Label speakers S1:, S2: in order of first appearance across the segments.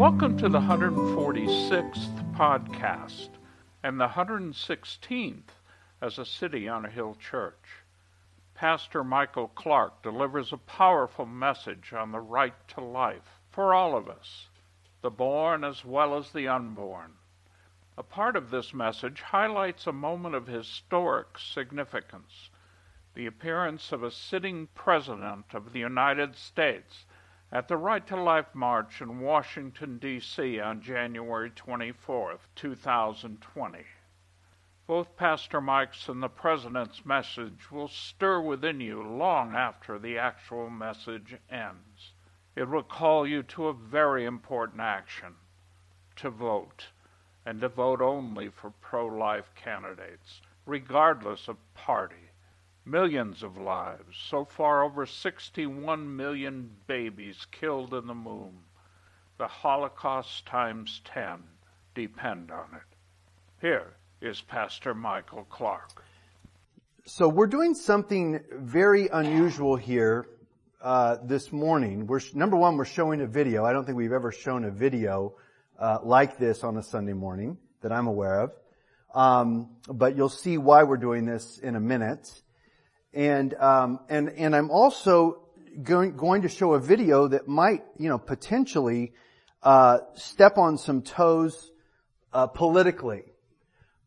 S1: Welcome to the 146th podcast and the 116th as a City on a Hill church. Pastor Michael Clark delivers a powerful message on the right to life for all of us, the born as well as the unborn. A part of this message highlights a moment of historic significance the appearance of a sitting President of the United States at the Right to Life March in Washington, D.C. on January 24, 2020. Both Pastor Mike's and the President's message will stir within you long after the actual message ends. It will call you to a very important action to vote, and to vote only for pro life candidates, regardless of party millions of lives, so far over 61 million babies killed in the womb. The Holocaust times 10 depend on it. Here is Pastor Michael Clark.
S2: So we're doing something very unusual here uh, this morning. We're number one, we're showing a video. I don't think we've ever shown a video uh, like this on a Sunday morning that I'm aware of. Um, but you'll see why we're doing this in a minute. And, um, and, and I'm also going, going to show a video that might, you know, potentially, uh, step on some toes, uh, politically.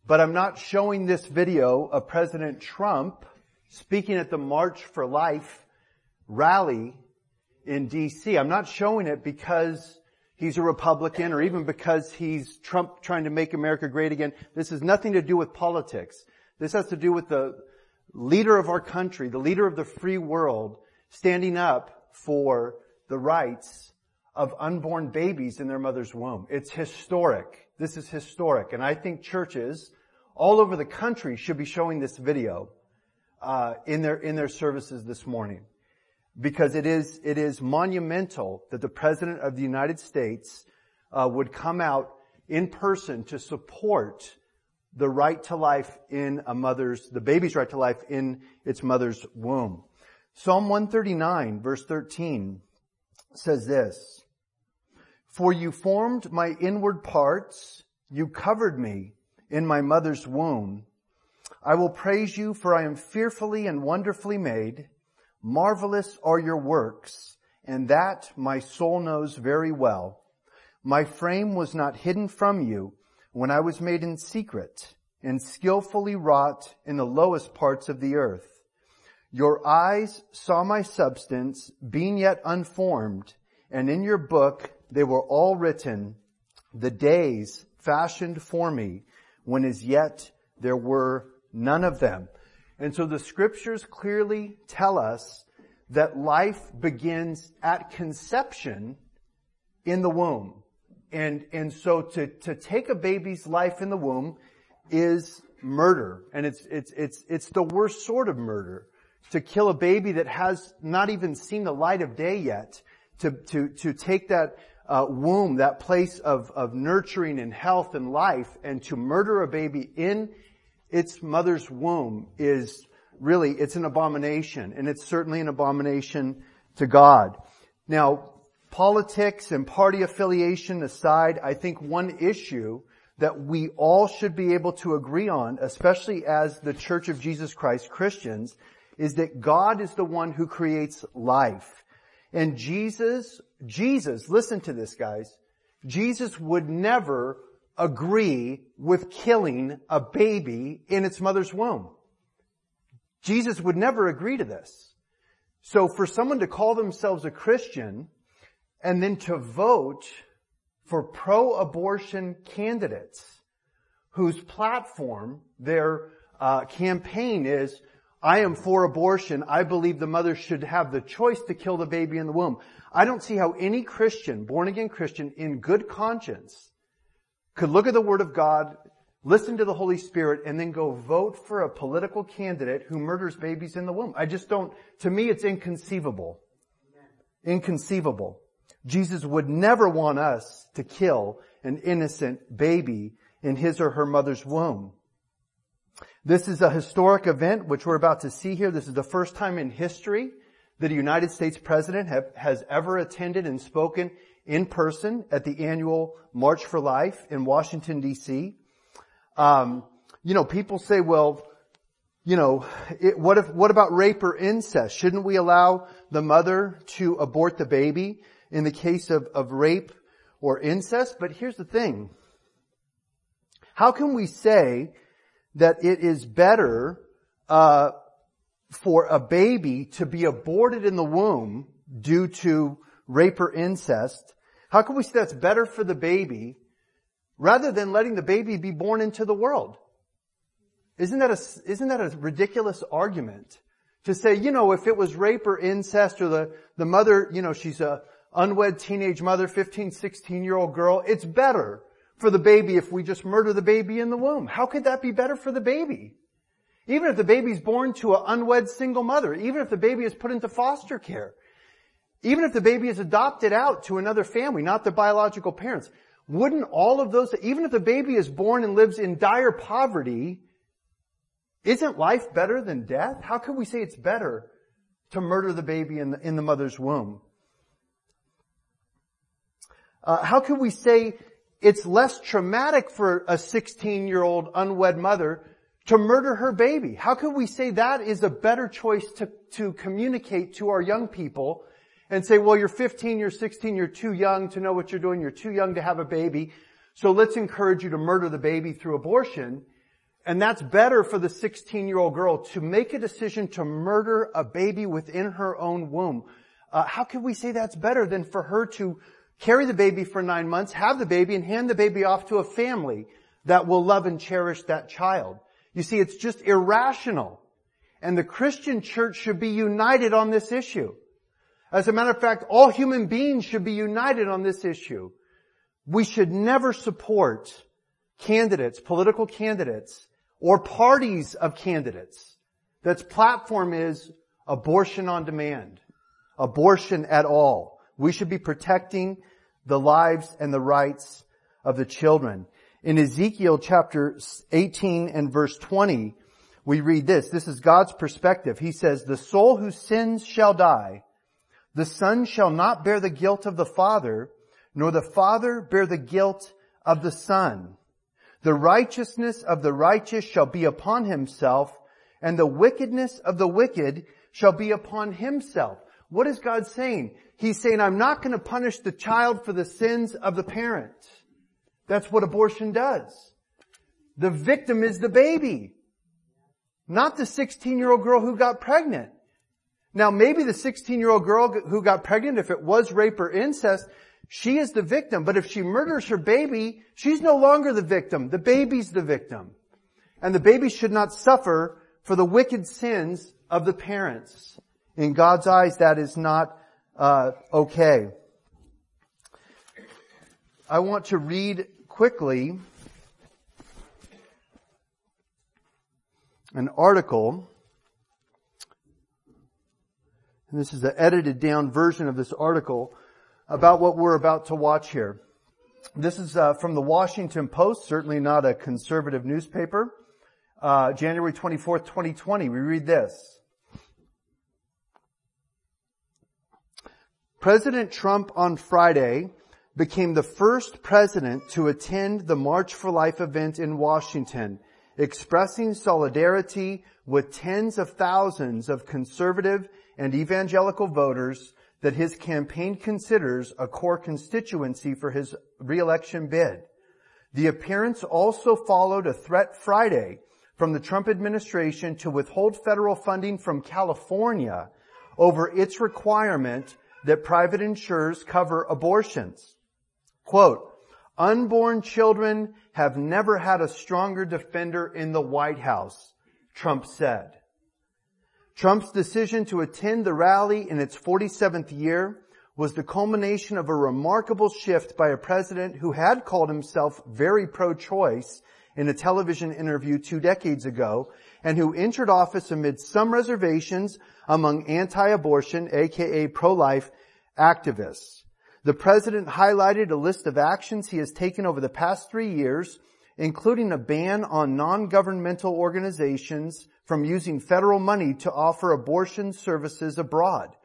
S2: But I'm not showing this video of President Trump speaking at the March for Life rally in DC. I'm not showing it because he's a Republican or even because he's Trump trying to make America great again. This has nothing to do with politics. This has to do with the, leader of our country, the leader of the free world, standing up for the rights of unborn babies in their mother's womb. It's historic. This is historic. And I think churches all over the country should be showing this video uh, in their in their services this morning because it is it is monumental that the president of the United States uh, would come out in person to support the right to life in a mother's, the baby's right to life in its mother's womb. Psalm 139 verse 13 says this, For you formed my inward parts, you covered me in my mother's womb. I will praise you for I am fearfully and wonderfully made. Marvelous are your works, and that my soul knows very well. My frame was not hidden from you when I was made in secret and skillfully wrought in the lowest parts of the earth. Your eyes saw my substance being yet unformed, and in your book they were all written, the days fashioned for me, when as yet there were none of them. And so the scriptures clearly tell us that life begins at conception in the womb. And, and so to, to take a baby's life in the womb is murder. And it's, it's, it's, it's the worst sort of murder. To kill a baby that has not even seen the light of day yet. To, to, to take that uh, womb, that place of, of nurturing and health and life, and to murder a baby in its mother's womb is really, it's an abomination. And it's certainly an abomination to God. Now, politics and party affiliation aside, I think one issue that we all should be able to agree on, especially as the Church of Jesus Christ Christians, is that God is the one who creates life. And Jesus, Jesus, listen to this guys, Jesus would never agree with killing a baby in its mother's womb. Jesus would never agree to this. So for someone to call themselves a Christian and then to vote for pro-abortion candidates whose platform, their uh, campaign is, I am for abortion. I believe the mother should have the choice to kill the baby in the womb. I don't see how any Christian, born again Christian, in good conscience, could look at the Word of God, listen to the Holy Spirit, and then go vote for a political candidate who murders babies in the womb. I just don't, to me it's inconceivable. Inconceivable. Jesus would never want us to kill an innocent baby in his or her mother's womb. This is a historic event which we're about to see here. This is the first time in history that a United States president have, has ever attended and spoken in person at the annual March for Life in Washington DC. Um, you know, people say, well, you know, it, what if, what about rape or incest? Shouldn't we allow the mother to abort the baby in the case of, of rape or incest? But here's the thing. How can we say that it is better, uh, for a baby to be aborted in the womb due to rape or incest? How can we say that's better for the baby rather than letting the baby be born into the world? Isn't that a, isn't that a ridiculous argument? To say, you know, if it was rape or incest or the, the mother, you know, she's a unwed teenage mother, 15, 16 year old girl, it's better for the baby if we just murder the baby in the womb. How could that be better for the baby? Even if the baby's born to an unwed single mother, even if the baby is put into foster care, even if the baby is adopted out to another family, not the biological parents, wouldn't all of those, even if the baby is born and lives in dire poverty, isn't life better than death? How could we say it's better to murder the baby in the, in the mother's womb? Uh, how can we say it's less traumatic for a 16 year old unwed mother to murder her baby? How can we say that is a better choice to, to communicate to our young people and say, well, you're 15, you're 16, you're too young to know what you're doing, you're too young to have a baby, so let's encourage you to murder the baby through abortion. And that's better for the 16 year old girl to make a decision to murder a baby within her own womb. Uh, how can we say that's better than for her to carry the baby for nine months, have the baby, and hand the baby off to a family that will love and cherish that child? You see, it's just irrational. And the Christian church should be united on this issue. As a matter of fact, all human beings should be united on this issue. We should never support candidates, political candidates, or parties of candidates that's platform is abortion on demand, abortion at all. We should be protecting the lives and the rights of the children. In Ezekiel chapter 18 and verse 20, we read this. This is God's perspective. He says, the soul who sins shall die, the son shall not bear the guilt of the father, nor the father bear the guilt of the son. The righteousness of the righteous shall be upon himself, and the wickedness of the wicked shall be upon himself. What is God saying? He's saying, I'm not going to punish the child for the sins of the parent. That's what abortion does. The victim is the baby, not the 16 year old girl who got pregnant. Now maybe the 16 year old girl who got pregnant, if it was rape or incest, she is the victim, but if she murders her baby, she's no longer the victim. The baby's the victim. And the baby should not suffer for the wicked sins of the parents. In God's eyes, that is not uh, okay. I want to read quickly an article, and this is an edited down version of this article about what we're about to watch here. This is uh, from the Washington Post, certainly not a conservative newspaper. Uh, January 24th, 2020, we read this. President Trump on Friday became the first president to attend the March for Life event in Washington, expressing solidarity with tens of thousands of conservative and evangelical voters that his campaign considers a core constituency for his reelection bid. The appearance also followed a threat Friday from the Trump administration to withhold federal funding from California over its requirement that private insurers cover abortions. Quote, unborn children have never had a stronger defender in the White House, Trump said. Trump's decision to attend the rally in its 47th year was the culmination of a remarkable shift by a president who had called himself very pro-choice in a television interview two decades ago and who entered office amid some reservations among anti-abortion, aka pro-life activists. The president highlighted a list of actions he has taken over the past three years, including a ban on non-governmental organizations from using federal money to offer abortion services abroad.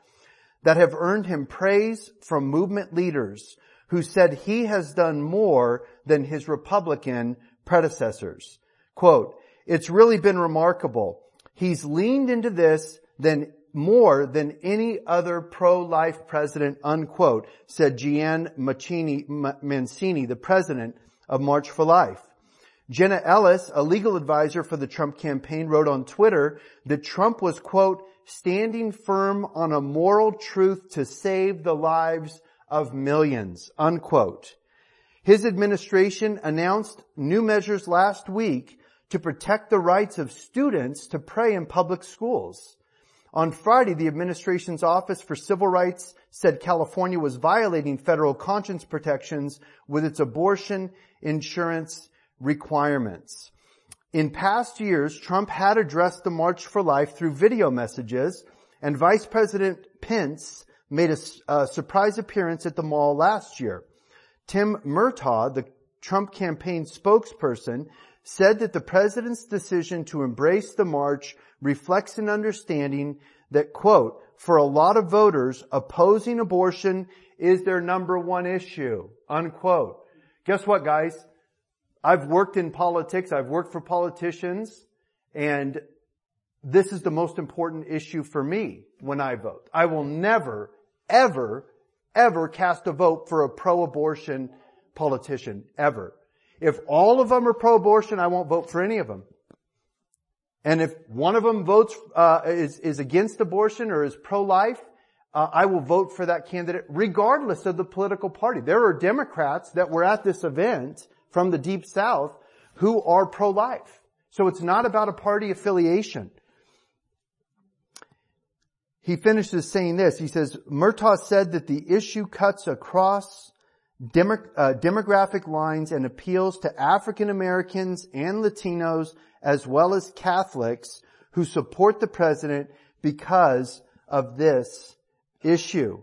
S2: that have earned him praise from movement leaders who said he has done more than his Republican predecessors. Quote, it's really been remarkable. He's leaned into this than more than any other pro-life president, unquote, said Jeanne Mancini, the president of March for Life. Jenna Ellis, a legal advisor for the Trump campaign, wrote on Twitter that Trump was, quote, standing firm on a moral truth to save the lives of millions, unquote. His administration announced new measures last week to protect the rights of students to pray in public schools. On Friday, the administration's Office for Civil Rights said California was violating federal conscience protections with its abortion insurance requirements. In past years, Trump had addressed the March for Life through video messages, and Vice President Pence made a, a surprise appearance at the mall last year. Tim Murtaugh, the Trump campaign spokesperson, said that the president's decision to embrace the march reflects an understanding that, quote, for a lot of voters, opposing abortion is their number one issue, unquote. Guess what, guys? I've worked in politics. I've worked for politicians and this is the most important issue for me when I vote. I will never, ever, ever cast a vote for a pro-abortion politician, ever. If all of them are pro-abortion, I won't vote for any of them. And if one of them votes uh, is is against abortion or is pro-life, uh, I will vote for that candidate regardless of the political party. There are Democrats that were at this event from the Deep South who are pro-life. So it's not about a party affiliation. He finishes saying this. He says, Murtaugh said that the issue cuts across uh, demographic lines and appeals to African Americans and Latinos as well as Catholics who support the president because of this issue.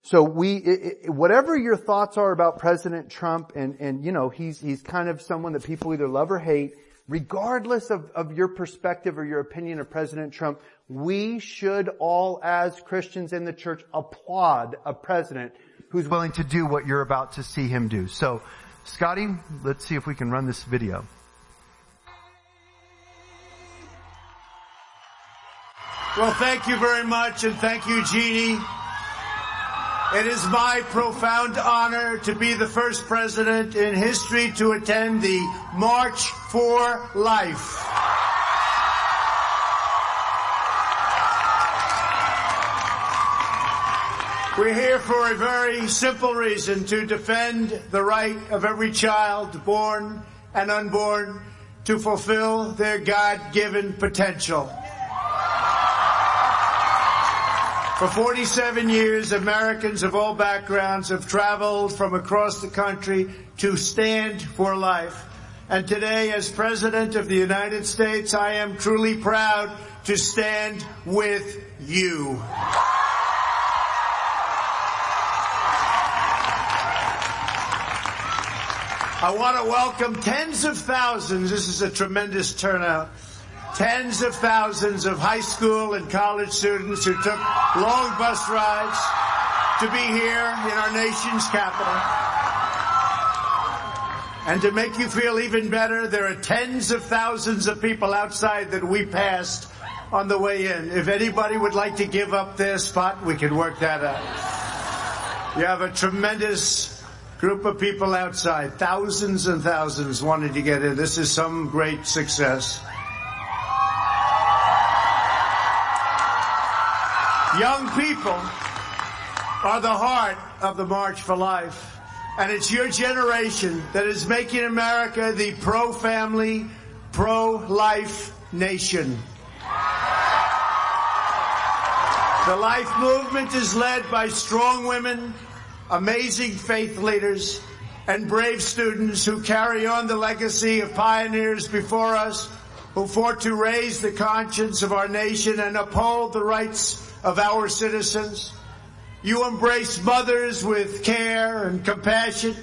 S2: So we, it, whatever your thoughts are about President Trump and, and, you know, he's, he's kind of someone that people either love or hate, regardless of, of your perspective or your opinion of President Trump, we should all as Christians in the church applaud a president who's willing to do what you're about to see him do. So, Scotty, let's see if we can run this video.
S3: Well, thank you very much, and thank you, Jeanne. It is my profound honor to be the first president in history to attend the March for Life. We're here for a very simple reason to defend the right of every child, born and unborn, to fulfill their God-given potential. For 47 years, Americans of all backgrounds have traveled from across the country to stand for life. And today, as President of the United States, I am truly proud to stand with you. I want to welcome tens of thousands. This is a tremendous turnout tens of thousands of high school and college students who took long bus rides to be here in our nation's capital. And to make you feel even better, there are tens of thousands of people outside that we passed on the way in. If anybody would like to give up their spot, we can work that out. You have a tremendous group of people outside, thousands and thousands wanted to get in. This is some great success. Young people are the heart of the March for Life. And it's your generation that is making America the pro-family, pro-life nation. The life movement is led by strong women, amazing faith leaders, and brave students who carry on the legacy of pioneers before us who fought to raise the conscience of our nation and uphold the rights of our citizens. You embrace mothers with care and compassion.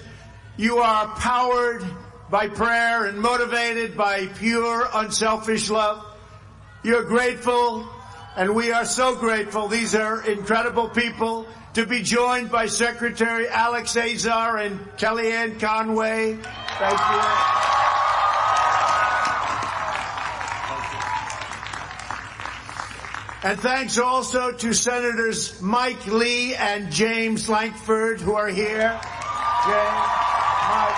S3: You are powered by prayer and motivated by pure, unselfish love. You're grateful And we are so grateful. These are incredible people to be joined by Secretary Alex Azar and Kellyanne Conway. Thank you. And thanks also to Senators Mike Lee and James Lankford who are here. James, Mike.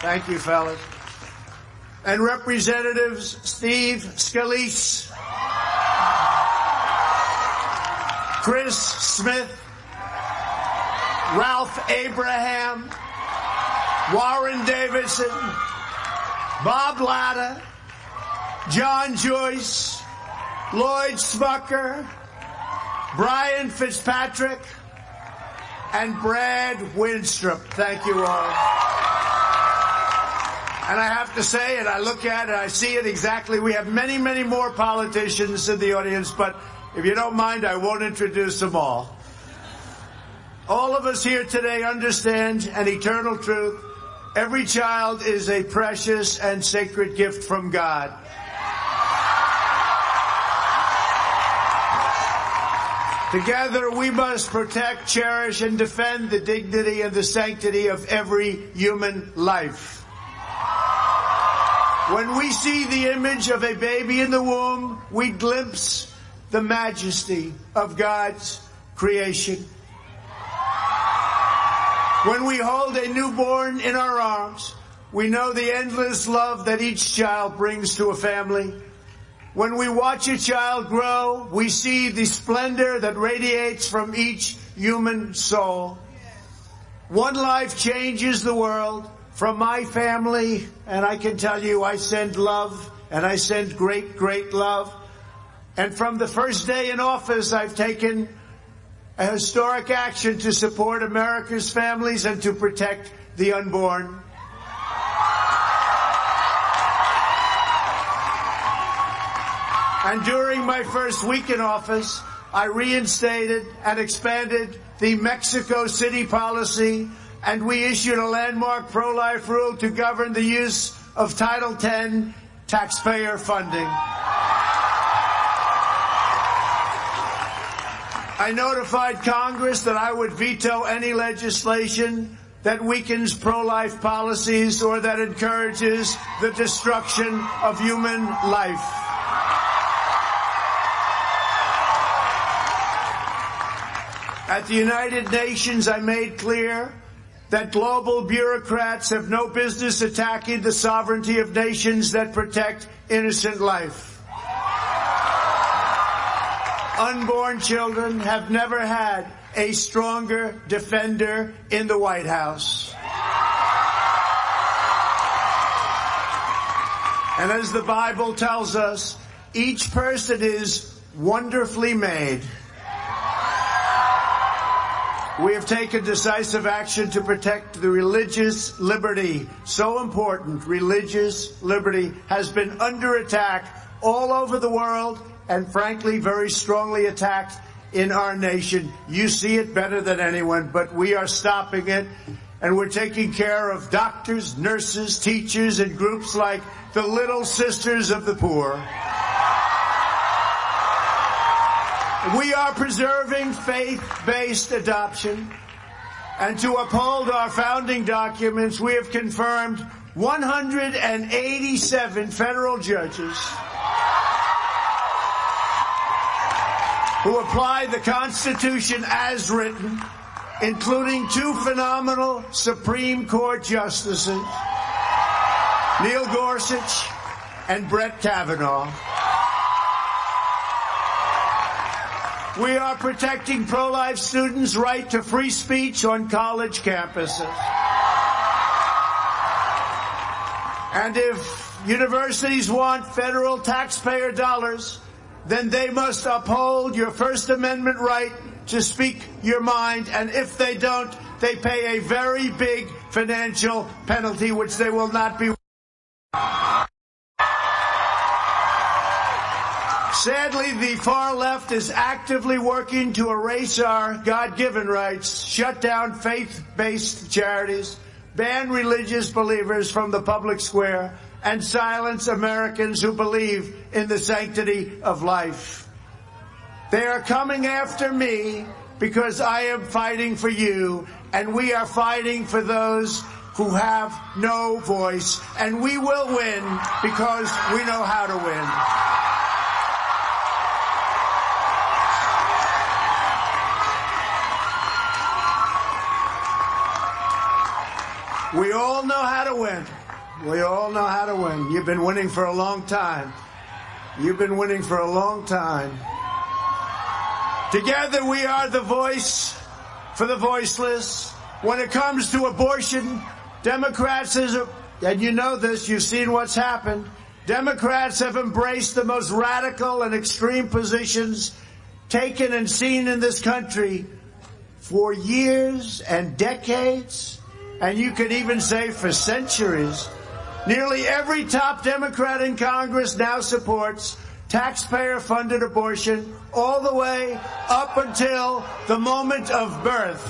S3: Thank you, fellas. And Representatives Steve Scalise, Chris Smith, Ralph Abraham, Warren Davidson, Bob Latta, John Joyce, Lloyd Smucker, Brian Fitzpatrick, and Brad Wenstrup. Thank you all. And I have to say it, I look at it, I see it exactly. We have many, many more politicians in the audience, but if you don't mind, I won't introduce them all. All of us here today understand an eternal truth. Every child is a precious and sacred gift from God. Together we must protect, cherish, and defend the dignity and the sanctity of every human life. When we see the image of a baby in the womb, we glimpse the majesty of God's creation. When we hold a newborn in our arms, we know the endless love that each child brings to a family. When we watch a child grow, we see the splendor that radiates from each human soul. One life changes the world. From my family, and I can tell you I send love, and I send great, great love. And from the first day in office, I've taken a historic action to support America's families and to protect the unborn. And during my first week in office, I reinstated and expanded the Mexico City policy and we issued a landmark pro-life rule to govern the use of Title X taxpayer funding. I notified Congress that I would veto any legislation that weakens pro-life policies or that encourages the destruction of human life. At the United Nations, I made clear that global bureaucrats have no business attacking the sovereignty of nations that protect innocent life. Unborn children have never had a stronger defender in the White House. And as the Bible tells us, each person is wonderfully made. We have taken decisive action to protect the religious liberty. So important, religious liberty has been under attack all over the world and frankly very strongly attacked in our nation. You see it better than anyone, but we are stopping it and we're taking care of doctors, nurses, teachers, and groups like the Little Sisters of the Poor. We are preserving faith-based adoption. And to uphold our founding documents, we have confirmed 187 federal judges who applied the Constitution as written, including two phenomenal Supreme Court justices, Neil Gorsuch and Brett Kavanaugh. We are protecting pro-life students' right to free speech on college campuses. And if universities want federal taxpayer dollars, then they must uphold your First Amendment right to speak your mind. And if they don't, they pay a very big financial penalty, which they will not be. Sadly, the far left is actively working to erase our God-given rights, shut down faith-based charities, ban religious believers from the public square, and silence Americans who believe in the sanctity of life. They are coming after me because I am fighting for you and we are fighting for those who have no voice and we will win because we know how to win. We all know how to win. We all know how to win. You've been winning for a long time. You've been winning for a long time. Together we are the voice for the voiceless. When it comes to abortion, Democrats is, and you know this, you've seen what's happened. Democrats have embraced the most radical and extreme positions taken and seen in this country for years and decades and you could even say for centuries. Nearly every top Democrat in Congress now supports taxpayer funded abortion all the way up until the moment of birth.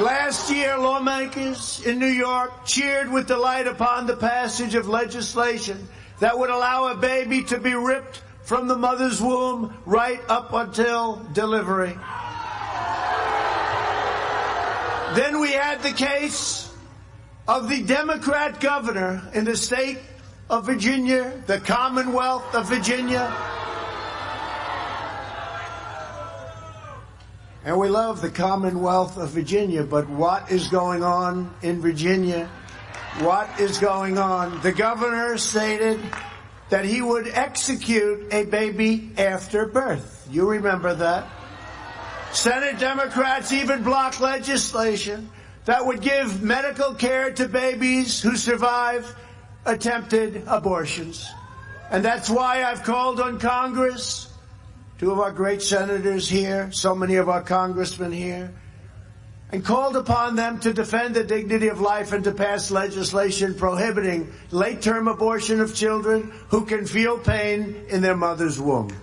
S3: Last year, lawmakers in New York cheered with delight upon the passage of legislation that would allow a baby to be ripped from the mother's womb right up until delivery. Then we had the case of the Democrat governor in the state of Virginia, the Commonwealth of Virginia. And we love the Commonwealth of Virginia, but what is going on in Virginia? What is going on? The governor stated that he would execute a baby after birth. You remember that? Senate Democrats even blocked legislation that would give medical care to babies who survive attempted abortions. And that's why I've called on Congress, two of our great senators here, so many of our congressmen here, and called upon them to defend the dignity of life and to pass legislation prohibiting late-term abortion of children who can feel pain in their mother's womb.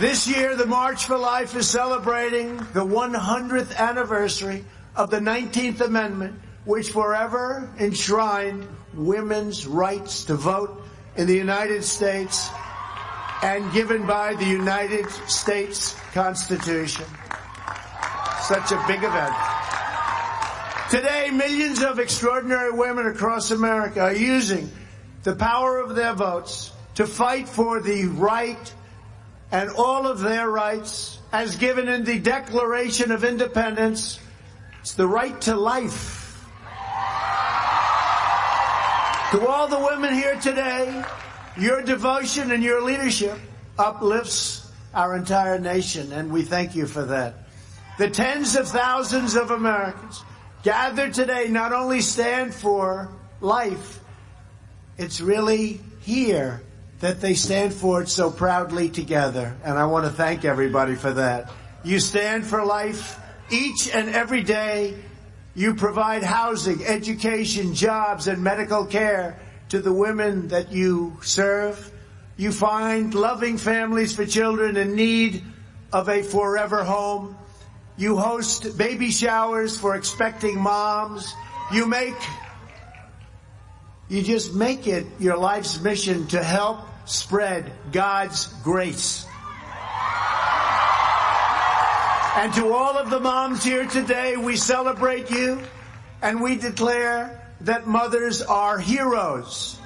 S3: This year, the March for Life is celebrating the 100th anniversary of the 19th Amendment, which forever enshrined women's rights to vote in the United States and given by the United States Constitution. Such a big event. Today, millions of extraordinary women across America are using the power of their votes to fight for the right and all of their rights as given in the Declaration of Independence. It's the right to life. To all the women here today, your devotion and your leadership uplifts our entire nation, and we thank you for that. The tens of thousands of Americans gathered today not only stand for life, it's really here that they stand for it so proudly together. And I want to thank everybody for that. You stand for life each and every day. You provide housing, education, jobs, and medical care to the women that you serve. You find loving families for children in need of a forever home. You host baby showers for expecting moms. You make, you just make it your life's mission to help spread God's grace. And to all of the moms here today, we celebrate you and we declare that mothers are heroes.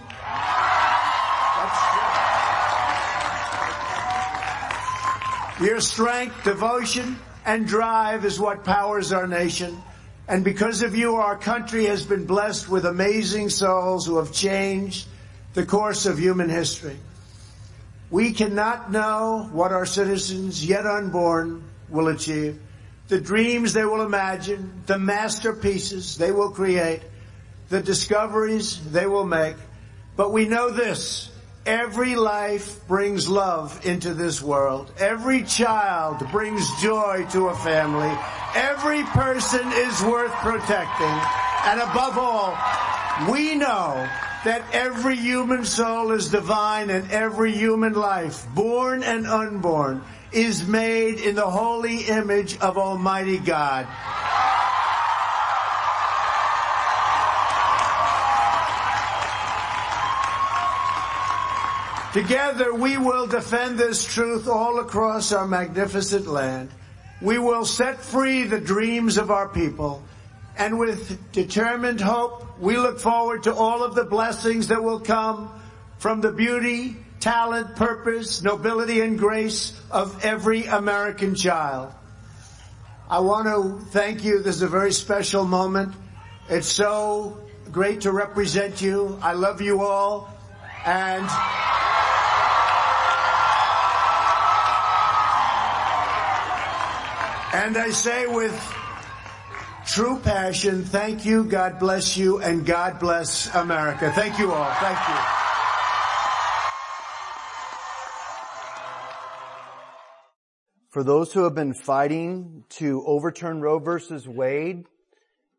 S3: Your strength, devotion, and drive is what powers our nation. And because of you, our country has been blessed with amazing souls who have changed the course of human history. We cannot know what our citizens yet unborn will achieve, the dreams they will imagine, the masterpieces they will create, the discoveries they will make. But we know this. Every life brings love into this world. Every child brings joy to a family. Every person is worth protecting. And above all, we know that every human soul is divine and every human life, born and unborn, is made in the holy image of Almighty God. Together we will defend this truth all across our magnificent land. We will set free the dreams of our people and with determined hope, we look forward to all of the blessings that will come from the beauty, talent, purpose, nobility, and grace of every American child. I want to thank you. This is a very special moment. It's so great to represent you. I love you all. And And I say with true passion, thank you, God bless you, and God bless America. Thank you all. Thank you.
S2: For those who have been fighting to overturn Roe versus Wade,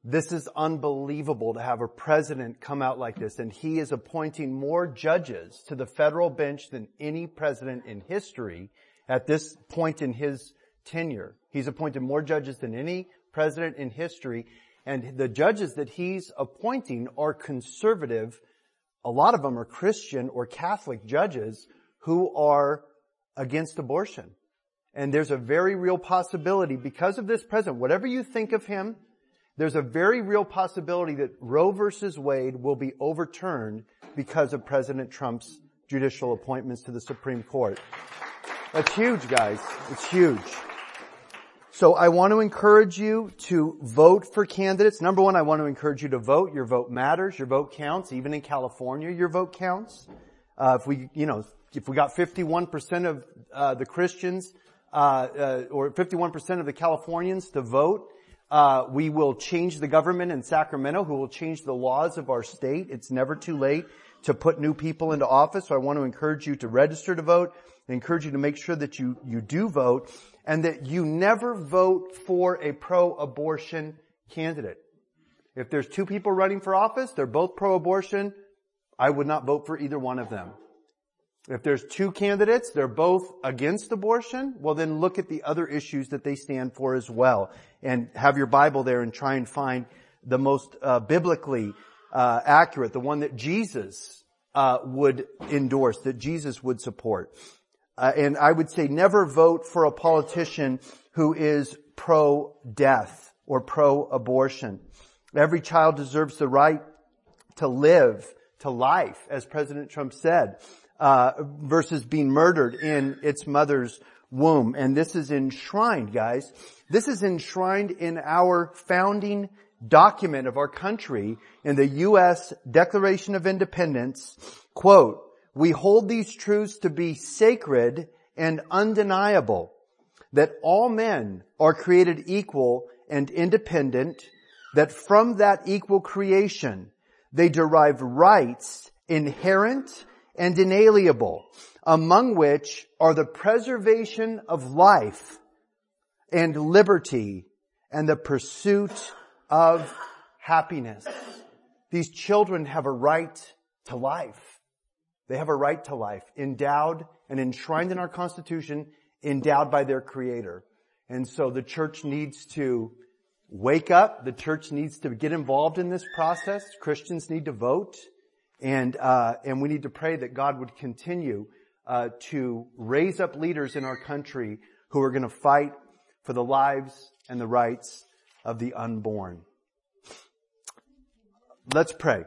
S2: this is unbelievable to have a president come out like this and he is appointing more judges to the federal bench than any president in history at this point in his tenure. He's appointed more judges than any president in history. And the judges that he's appointing are conservative. A lot of them are Christian or Catholic judges who are against abortion. And there's a very real possibility because of this president, whatever you think of him, there's a very real possibility that Roe versus Wade will be overturned because of President Trump's judicial appointments to the Supreme Court. That's huge, guys. It's huge. So I want to encourage you to vote for candidates. Number one, I want to encourage you to vote. Your vote matters. Your vote counts. Even in California, your vote counts. Uh, if we, you know, if we got 51% of uh, the Christians uh, uh or 51% of the Californians to vote, uh, we will change the government in Sacramento, who will change the laws of our state. It's never too late to put new people into office. So I want to encourage you to register to vote. I encourage you to make sure that you you do vote and that you never vote for a pro-abortion candidate. If there's two people running for office, they're both pro-abortion, I would not vote for either one of them. If there's two candidates, they're both against abortion, well then look at the other issues that they stand for as well. And have your Bible there and try and find the most uh, biblically uh, accurate, the one that Jesus uh, would endorse, that Jesus would support. Uh, and I would say never vote for a politician who is pro-death or pro-abortion. Every child deserves the right to live, to life, as President Trump said, uh, versus being murdered in its mother's womb. And this is enshrined, guys. This is enshrined in our founding document of our country in the U.S. Declaration of Independence. Quote, we hold these truths to be sacred and undeniable, that all men are created equal and independent, that from that equal creation they derive rights inherent and inalienable, among which are the preservation of life and liberty and the pursuit of happiness. These children have a right to life. They have a right to life, endowed and enshrined in our Constitution, endowed by their Creator. And so the church needs to wake up. The church needs to get involved in this process. Christians need to vote, and uh, and we need to pray that God would continue uh, to raise up leaders in our country who are going to fight for the lives and the rights of the unborn. Let's pray.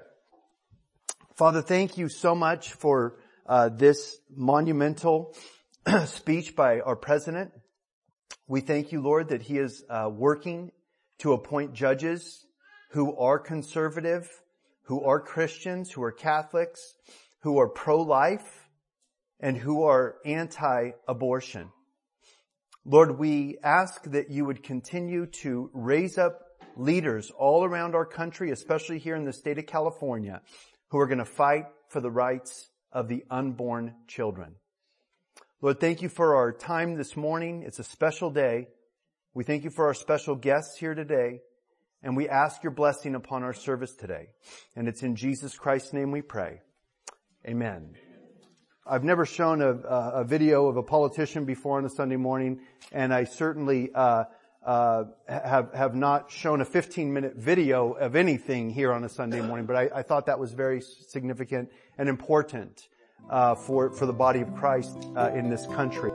S2: Father, thank you so much for uh, this monumental speech by our president. We thank you, Lord, that he is uh, working to appoint judges who are conservative, who are Christians, who are Catholics, who are pro-life, and who are anti-abortion. Lord, we ask that you would continue to raise up leaders all around our country, especially here in the state of California, who are going to fight for the rights of the unborn children. Lord, thank you for our time this morning. It's a special day. We thank you for our special guests here today, and we ask your blessing upon our service today. And it's in Jesus Christ's name we pray. Amen. I've never shown a, a video of a politician before on a Sunday morning, and I certainly uh, uh, have have not shown a 15 minute video of anything here on a Sunday morning, but I, I thought that was very significant and important uh, for, for the body of Christ uh, in this country.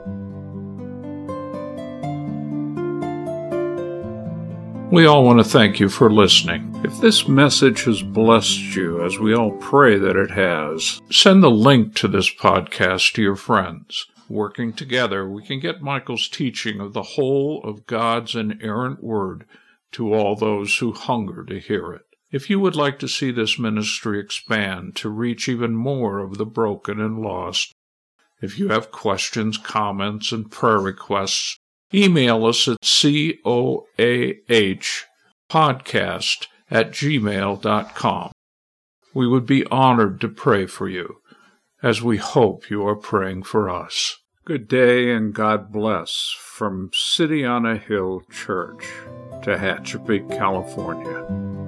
S1: We all want to thank you for listening. If this message has blessed you, as we all pray that it has, send the link to this podcast to your friends. Working together, we can get Michael's teaching of the whole of God's inerrant word to all those who hunger to hear it. If you would like to see this ministry expand to reach even more of the broken and lost, if you have questions, comments, and prayer requests, email us at coahpodcast at gmail.com. We would be honored to pray for you, as we hope you are praying for us. Good day and God bless from City on a Hill Church, Tehachapi, California.